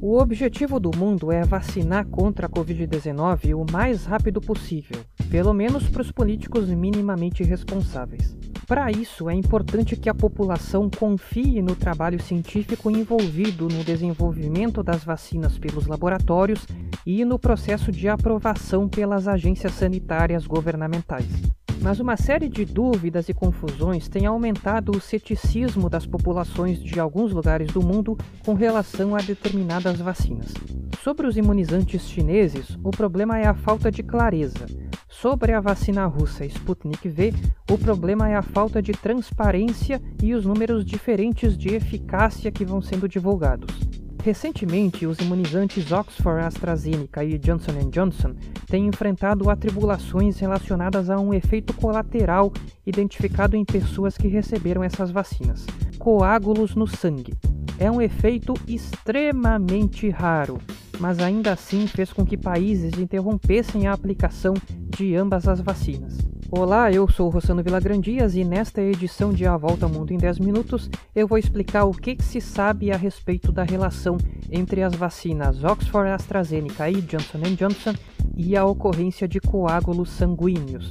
O objetivo do mundo é vacinar contra a Covid-19 o mais rápido possível, pelo menos para os políticos minimamente responsáveis. Para isso, é importante que a população confie no trabalho científico envolvido no desenvolvimento das vacinas pelos laboratórios e no processo de aprovação pelas agências sanitárias governamentais. Mas uma série de dúvidas e confusões tem aumentado o ceticismo das populações de alguns lugares do mundo com relação a determinadas vacinas. Sobre os imunizantes chineses, o problema é a falta de clareza. Sobre a vacina russa Sputnik V, o problema é a falta de transparência e os números diferentes de eficácia que vão sendo divulgados. Recentemente, os imunizantes Oxford AstraZeneca e Johnson Johnson têm enfrentado atribulações relacionadas a um efeito colateral identificado em pessoas que receberam essas vacinas: coágulos no sangue. É um efeito extremamente raro, mas ainda assim fez com que países interrompessem a aplicação de ambas as vacinas. Olá, eu sou Rossano Vilagrandias e nesta edição de A Volta ao Mundo em 10 Minutos eu vou explicar o que, que, se sabe a respeito da relação entre as vacinas Oxford AstraZeneca e Johnson Johnson e a ocorrência de coágulos sanguíneos.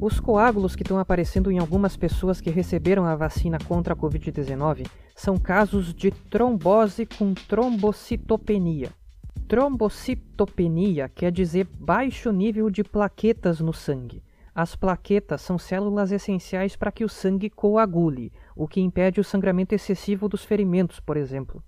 Os coágulos que estão aparecendo em algumas pessoas que receberam a vacina contra a Covid-19 são casos de trombose com trombocitopenia. Trombocitopenia quer dizer baixo nível de plaquetas no sangue. As plaquetas são células essenciais para que o sangue coagule, o que impede o sangramento excessivo dos ferimentos, por exemplo.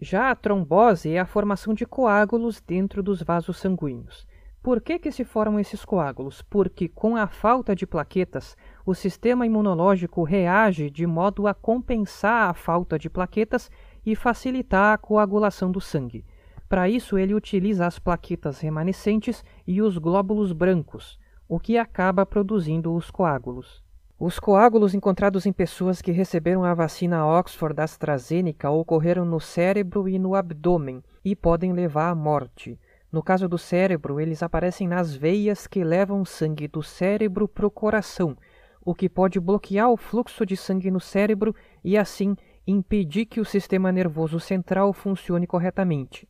Já a trombose é a formação de coágulos dentro dos vasos sanguíneos. Por que, que se formam esses coágulos? Porque, com a falta de plaquetas, o sistema imunológico reage de modo a compensar a falta de plaquetas e facilitar a coagulação do sangue. Para isso, ele utiliza as plaquetas remanescentes e os glóbulos brancos, o que acaba produzindo os coágulos. Os coágulos encontrados em pessoas que receberam a vacina Oxford AstraZeneca ocorreram no cérebro e no abdômen e podem levar à morte. No caso do cérebro, eles aparecem nas veias que levam sangue do cérebro para o coração, o que pode bloquear o fluxo de sangue no cérebro e, assim, impedir que o sistema nervoso central funcione corretamente.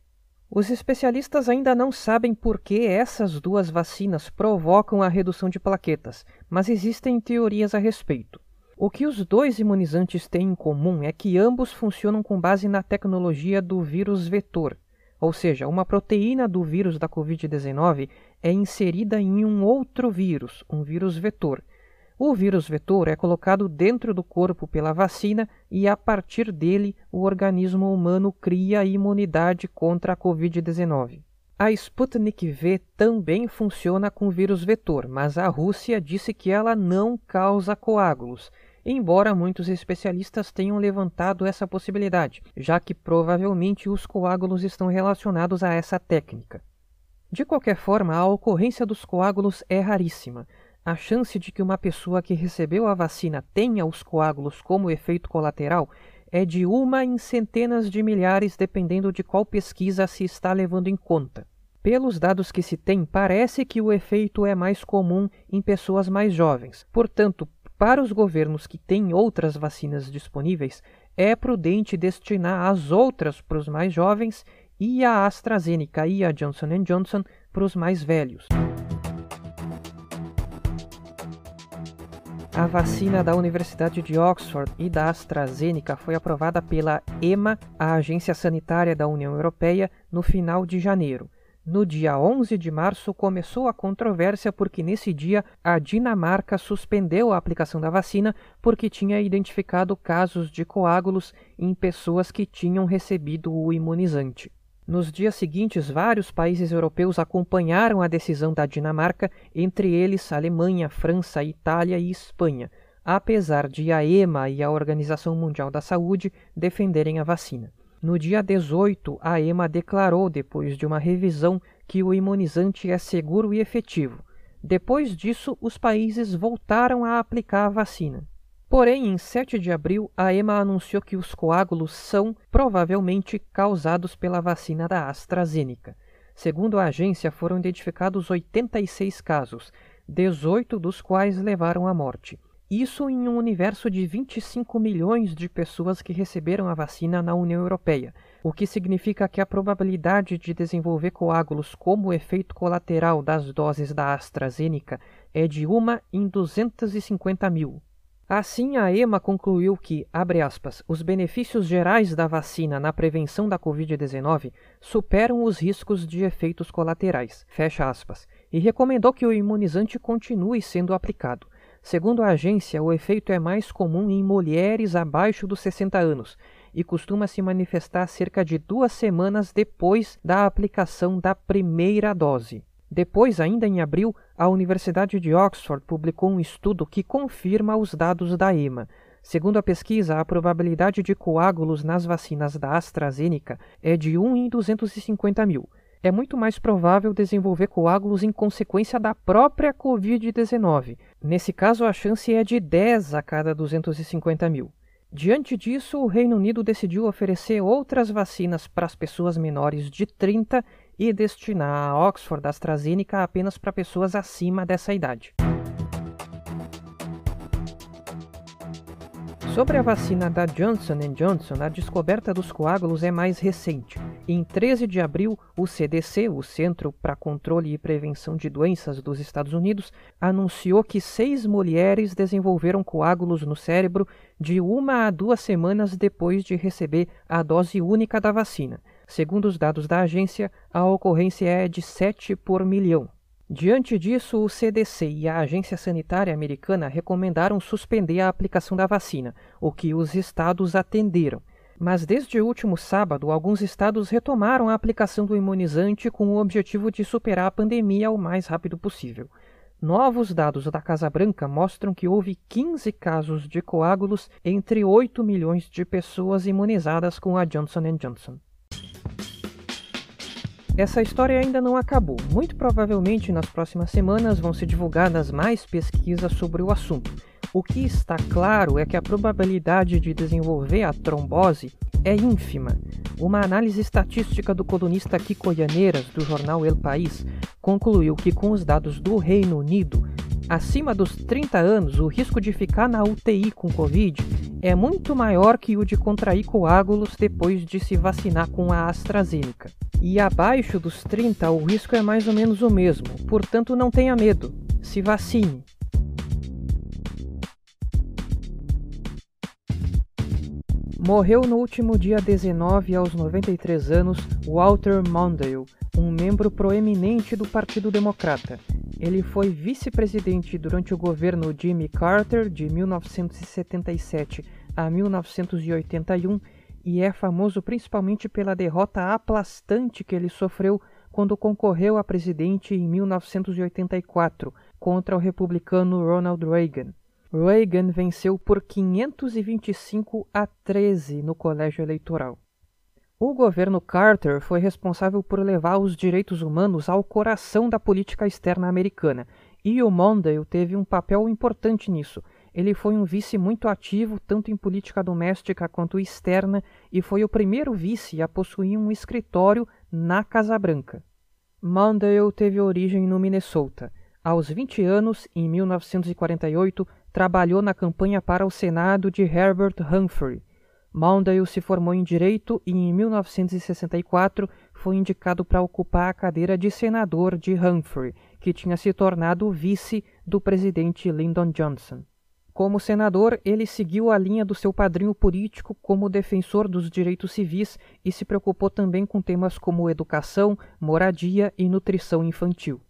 Os especialistas ainda não sabem por que essas duas vacinas provocam a redução de plaquetas, mas existem teorias a respeito. O que os dois imunizantes têm em comum é que ambos funcionam com base na tecnologia do vírus vetor, ou seja, uma proteína do vírus da Covid-19 é inserida em um outro vírus, um vírus vetor, o vírus vetor é colocado dentro do corpo pela vacina e, a partir dele, o organismo humano cria imunidade contra a Covid-19. A Sputnik V também funciona com vírus vetor, mas a Rússia disse que ela não causa coágulos, embora muitos especialistas tenham levantado essa possibilidade, já que provavelmente os coágulos estão relacionados a essa técnica. De qualquer forma, a ocorrência dos coágulos é raríssima a chance de que uma pessoa que recebeu a vacina tenha os coágulos como efeito colateral é de uma em centenas de milhares, dependendo de qual pesquisa se está levando em conta. Pelos dados que se tem, parece que o efeito é mais comum em pessoas mais jovens. Portanto, para os governos que têm outras vacinas disponíveis, é prudente destinar as outras para os mais jovens e a AstraZeneca e a Johnson Johnson para os mais velhos. A vacina da Universidade de Oxford e da AstraZeneca foi aprovada pela EMA, a Agência Sanitária da União Europeia, no final de janeiro. No dia 11 de março começou a controvérsia porque nesse dia a Dinamarca suspendeu a aplicação da vacina porque tinha identificado casos de coágulos em pessoas que tinham recebido o imunizante. Nos dias seguintes, vários países europeus acompanharam a decisão da Dinamarca, entre eles Alemanha, França, Itália e Espanha, apesar de a EMA e a Organização Mundial da Saúde defenderem a vacina. No dia 18, a EMA declarou, depois de uma revisão, que o imunizante é seguro e efetivo. Depois disso, os países voltaram a aplicar a vacina. Porém, em 7 de abril, a EMA anunciou que os coágulos são provavelmente causados pela vacina da AstraZeneca. Segundo a agência, foram identificados 86 casos, 18 dos quais levaram à morte. Isso em um universo de 25 milhões de pessoas que receberam a vacina na União Europeia, o que significa que a probabilidade de desenvolver coágulos como efeito colateral das doses da AstraZeneca é de uma em 250 mil. Assim, a EMA concluiu que, abre aspas, os benefícios gerais da vacina na prevenção da Covid-19 superam os riscos de efeitos colaterais, fecha aspas, e recomendou que o imunizante continue sendo aplicado. Segundo a agência, o efeito é mais comum em mulheres abaixo dos 60 anos e costuma se manifestar cerca de duas semanas depois da aplicação da primeira dose. Depois, ainda em abril, a Universidade de Oxford publicou um estudo que confirma os dados da EMA. Segundo a pesquisa, a probabilidade de coágulos nas vacinas da AstraZeneca é de 1 em 250 mil. É muito mais provável desenvolver coágulos em consequência da própria Covid-19. Nesse caso, a chance é de 10 a cada 250 mil. Diante disso, o Reino Unido decidiu oferecer outras vacinas para as pessoas menores de 30 e destinar a Oxford AstraZeneca apenas para pessoas acima dessa idade. Sobre a vacina da Johnson Johnson, a descoberta dos coágulos é mais recente. Em 13 de abril, o CDC, o Centro para Controle e Prevenção de Doenças dos Estados Unidos, anunciou que seis mulheres desenvolveram coágulos no cérebro de uma a duas semanas depois de receber a dose única da vacina. Segundo os dados da agência, a ocorrência é de 7 por milhão. Diante disso, o CDC e a Agência Sanitária Americana recomendaram suspender a aplicação da vacina, o que os estados atenderam. Mas desde o último sábado, alguns estados retomaram a aplicação do imunizante com o objetivo de superar a pandemia o mais rápido possível. Novos dados da Casa Branca mostram que houve 15 casos de coágulos entre 8 milhões de pessoas imunizadas com a Johnson Johnson. Essa história ainda não acabou. Muito provavelmente nas próximas semanas vão ser divulgadas mais pesquisas sobre o assunto. O que está claro é que a probabilidade de desenvolver a trombose é ínfima. Uma análise estatística do colunista Kiko Yaneiras, do jornal El País, concluiu que, com os dados do Reino Unido, acima dos 30 anos, o risco de ficar na UTI com Covid é muito maior que o de contrair coágulos depois de se vacinar com a AstraZeneca. E abaixo dos 30, o risco é mais ou menos o mesmo, portanto, não tenha medo. Se vacine. Morreu no último dia 19, aos 93 anos, Walter Mondale, um membro proeminente do Partido Democrata. Ele foi vice-presidente durante o governo Jimmy Carter de 1977 a 1981 e é famoso principalmente pela derrota aplastante que ele sofreu quando concorreu a presidente em 1984 contra o republicano Ronald Reagan. Reagan venceu por 525 a 13 no colégio eleitoral. O governo Carter foi responsável por levar os direitos humanos ao coração da política externa americana, e o Mondale teve um papel importante nisso. Ele foi um vice muito ativo tanto em política doméstica quanto externa e foi o primeiro vice a possuir um escritório na Casa Branca. Mondale teve origem no Minnesota. Aos 20 anos, em 1948, trabalhou na campanha para o Senado de Herbert Humphrey. Mondale se formou em Direito e, em 1964, foi indicado para ocupar a cadeira de senador de Humphrey, que tinha se tornado vice do presidente Lyndon Johnson. Como senador, ele seguiu a linha do seu padrinho político como defensor dos direitos civis e se preocupou também com temas como educação, moradia e nutrição infantil.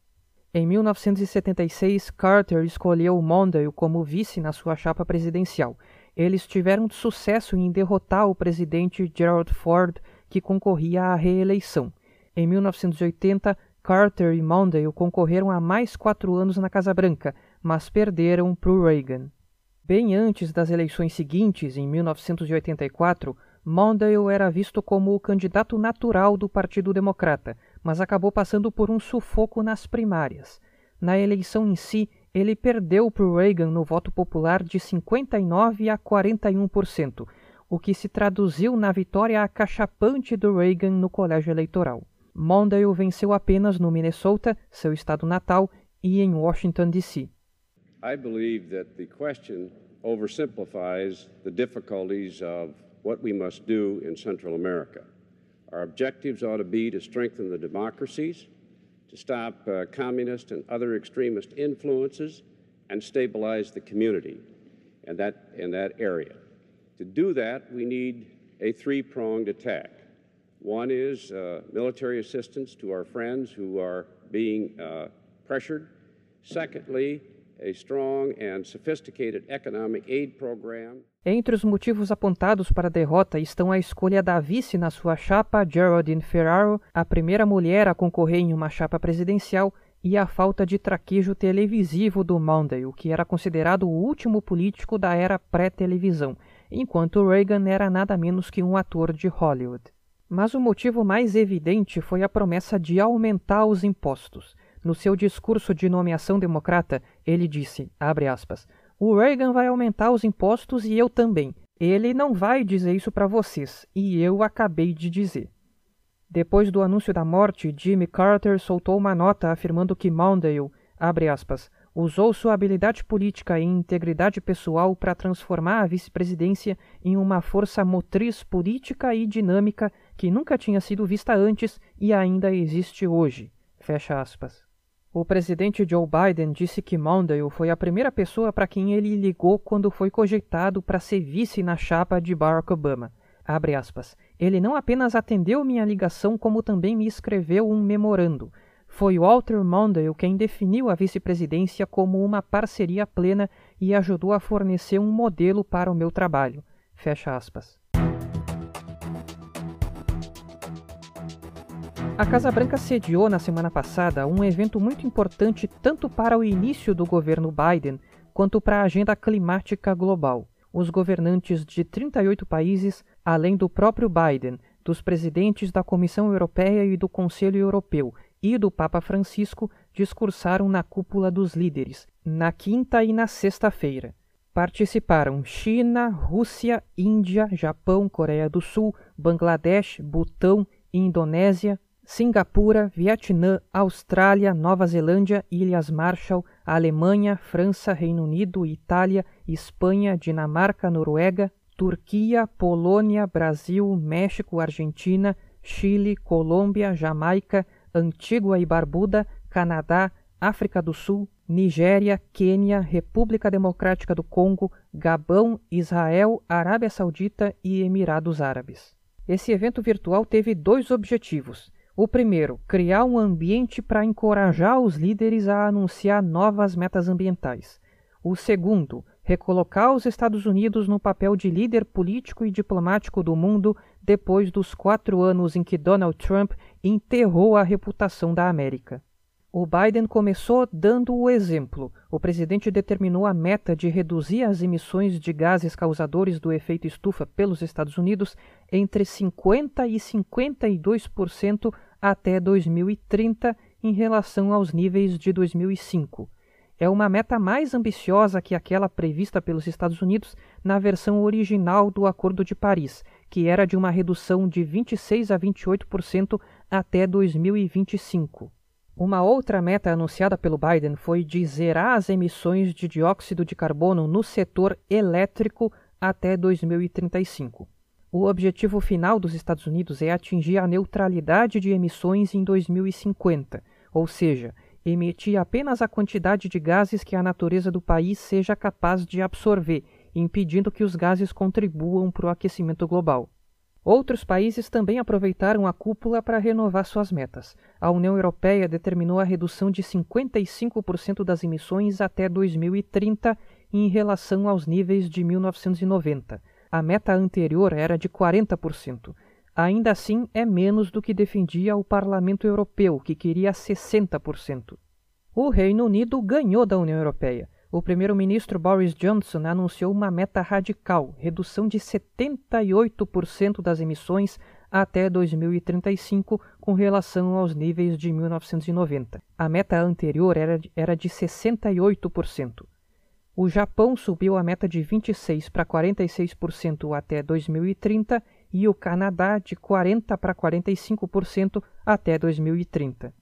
Em 1976, Carter escolheu Mondale como vice na sua chapa presidencial eles tiveram sucesso em derrotar o presidente Gerald Ford, que concorria à reeleição. Em 1980, Carter e Mondale concorreram a mais quatro anos na Casa Branca, mas perderam para Reagan. Bem antes das eleições seguintes, em 1984, Mondale era visto como o candidato natural do Partido Democrata, mas acabou passando por um sufoco nas primárias. Na eleição em si, ele perdeu para Reagan no voto popular de 59% a 41%, o que se traduziu na vitória acachapante do Reagan no colégio eleitoral. Mondale venceu apenas no Minnesota, seu estado natal, e em Washington, D.C. I believe that the question oversimplifies the difficulties of what we must do in Central America. Our objectives ought to be to strengthen the democracies, to stop uh, communist and other extremist influences, and stabilize the community in that, in that area. To do that, we need a three pronged attack. One is uh, military assistance to our friends who are being uh, pressured. Secondly, Entre os motivos apontados para a derrota estão a escolha da vice na sua chapa, Geraldine Ferraro, a primeira mulher a concorrer em uma chapa presidencial, e a falta de traquejo televisivo do Mondale, que era considerado o último político da era pré-televisão, enquanto Reagan era nada menos que um ator de Hollywood. Mas o motivo mais evidente foi a promessa de aumentar os impostos. No seu discurso de nomeação democrata, ele disse, aspas, o Reagan vai aumentar os impostos e eu também. Ele não vai dizer isso para vocês, e eu acabei de dizer. Depois do anúncio da morte, Jimmy Carter soltou uma nota afirmando que Mondale, aspas, usou sua habilidade política e integridade pessoal para transformar a vice-presidência em uma força motriz política e dinâmica que nunca tinha sido vista antes e ainda existe hoje. Fecha aspas. O presidente Joe Biden disse que Mondale foi a primeira pessoa para quem ele ligou quando foi cogitado para ser vice na chapa de Barack Obama. Ele não apenas atendeu minha ligação, como também me escreveu um memorando. Foi Walter Mondale quem definiu a vice-presidência como uma parceria plena e ajudou a fornecer um modelo para o meu trabalho. Fecha aspas. A Casa Branca sediou na semana passada um evento muito importante tanto para o início do governo Biden quanto para a agenda climática global. Os governantes de 38 países, além do próprio Biden, dos presidentes da Comissão Europeia e do Conselho Europeu e do Papa Francisco, discursaram na cúpula dos líderes, na quinta e na sexta-feira. Participaram China, Rússia, Índia, Japão, Coreia do Sul, Bangladesh, Butão, Indonésia, Singapura, Vietnã, Austrália, Nova Zelândia, Ilhas Marshall, Alemanha, França, Reino Unido, Itália, Espanha, Dinamarca, Noruega, Turquia, Polônia, Brasil, México, Argentina, Chile, Colômbia, Jamaica, Antígua e Barbuda, Canadá, África do Sul, Nigéria, Quênia, República Democrática do Congo, Gabão, Israel, Arábia Saudita e Emirados Árabes. Esse evento virtual teve dois objetivos o primeiro, criar um ambiente para encorajar os líderes a anunciar novas metas ambientais. O segundo, recolocar os Estados Unidos no papel de líder político e diplomático do mundo depois dos quatro anos em que Donald Trump enterrou a reputação da América. O Biden começou dando o exemplo. O presidente determinou a meta de reduzir as emissões de gases causadores do efeito estufa pelos Estados Unidos entre 50% e 52% até 2030 em relação aos níveis de 2005. É uma meta mais ambiciosa que aquela prevista pelos Estados Unidos na versão original do Acordo de Paris, que era de uma redução de 26 a 28% até 2025. Uma outra meta anunciada pelo Biden foi de zerar as emissões de dióxido de carbono no setor elétrico até 2035. O objetivo final dos Estados Unidos é atingir a neutralidade de emissões em 2050, ou seja, emitir apenas a quantidade de gases que a natureza do país seja capaz de absorver, impedindo que os gases contribuam para o aquecimento global. Outros países também aproveitaram a cúpula para renovar suas metas. A União Europeia determinou a redução de 55% das emissões até 2030 em relação aos níveis de 1990 a meta anterior era de 40%. Ainda assim, é menos do que defendia o Parlamento Europeu, que queria 60%. O Reino Unido ganhou da União Europeia. O primeiro-ministro Boris Johnson anunciou uma meta radical, redução de 78% das emissões até 2035 com relação aos níveis de 1990. A meta anterior era de, era de 68%. O Japão subiu a meta de 26% para 46% até 2030 e o Canadá de 40% para 45% até 2030.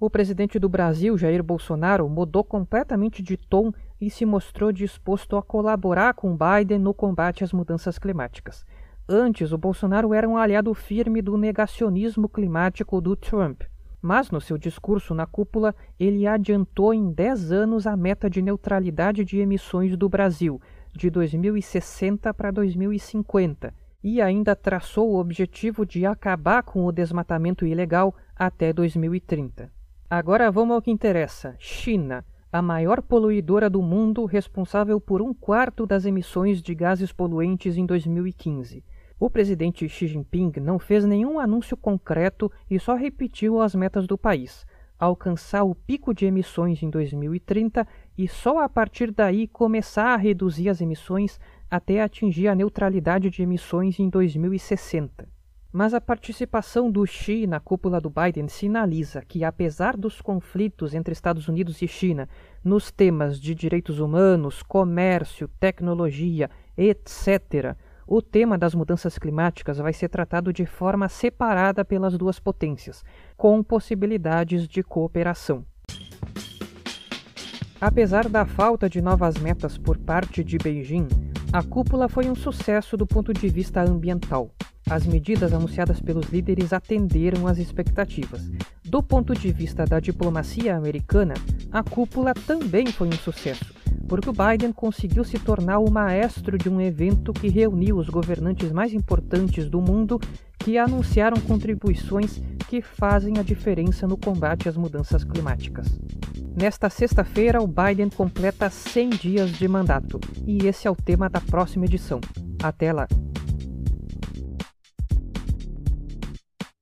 O presidente do Brasil, Jair Bolsonaro, mudou completamente de tom e se mostrou disposto a colaborar com Biden no combate às mudanças climáticas. Antes, o Bolsonaro era um aliado firme do negacionismo climático do Trump. Mas no seu discurso na cúpula, ele adiantou em 10 anos a meta de neutralidade de emissões do Brasil, de 2060 para 2050, e ainda traçou o objetivo de acabar com o desmatamento ilegal até 2030. Agora vamos ao que interessa: China, a maior poluidora do mundo, responsável por um quarto das emissões de gases poluentes em 2015. O presidente Xi Jinping não fez nenhum anúncio concreto e só repetiu as metas do país: alcançar o pico de emissões em 2030 e só a partir daí começar a reduzir as emissões até atingir a neutralidade de emissões em 2060. Mas a participação do Xi na cúpula do Biden sinaliza que, apesar dos conflitos entre Estados Unidos e China nos temas de direitos humanos, comércio, tecnologia, etc., o tema das mudanças climáticas vai ser tratado de forma separada pelas duas potências, com possibilidades de cooperação. Apesar da falta de novas metas por parte de Beijing, a cúpula foi um sucesso do ponto de vista ambiental. As medidas anunciadas pelos líderes atenderam às expectativas. Do ponto de vista da diplomacia americana, a cúpula também foi um sucesso, porque o Biden conseguiu se tornar o maestro de um evento que reuniu os governantes mais importantes do mundo que anunciaram contribuições que fazem a diferença no combate às mudanças climáticas. Nesta sexta-feira, o Biden completa 100 dias de mandato, e esse é o tema da próxima edição. Até lá!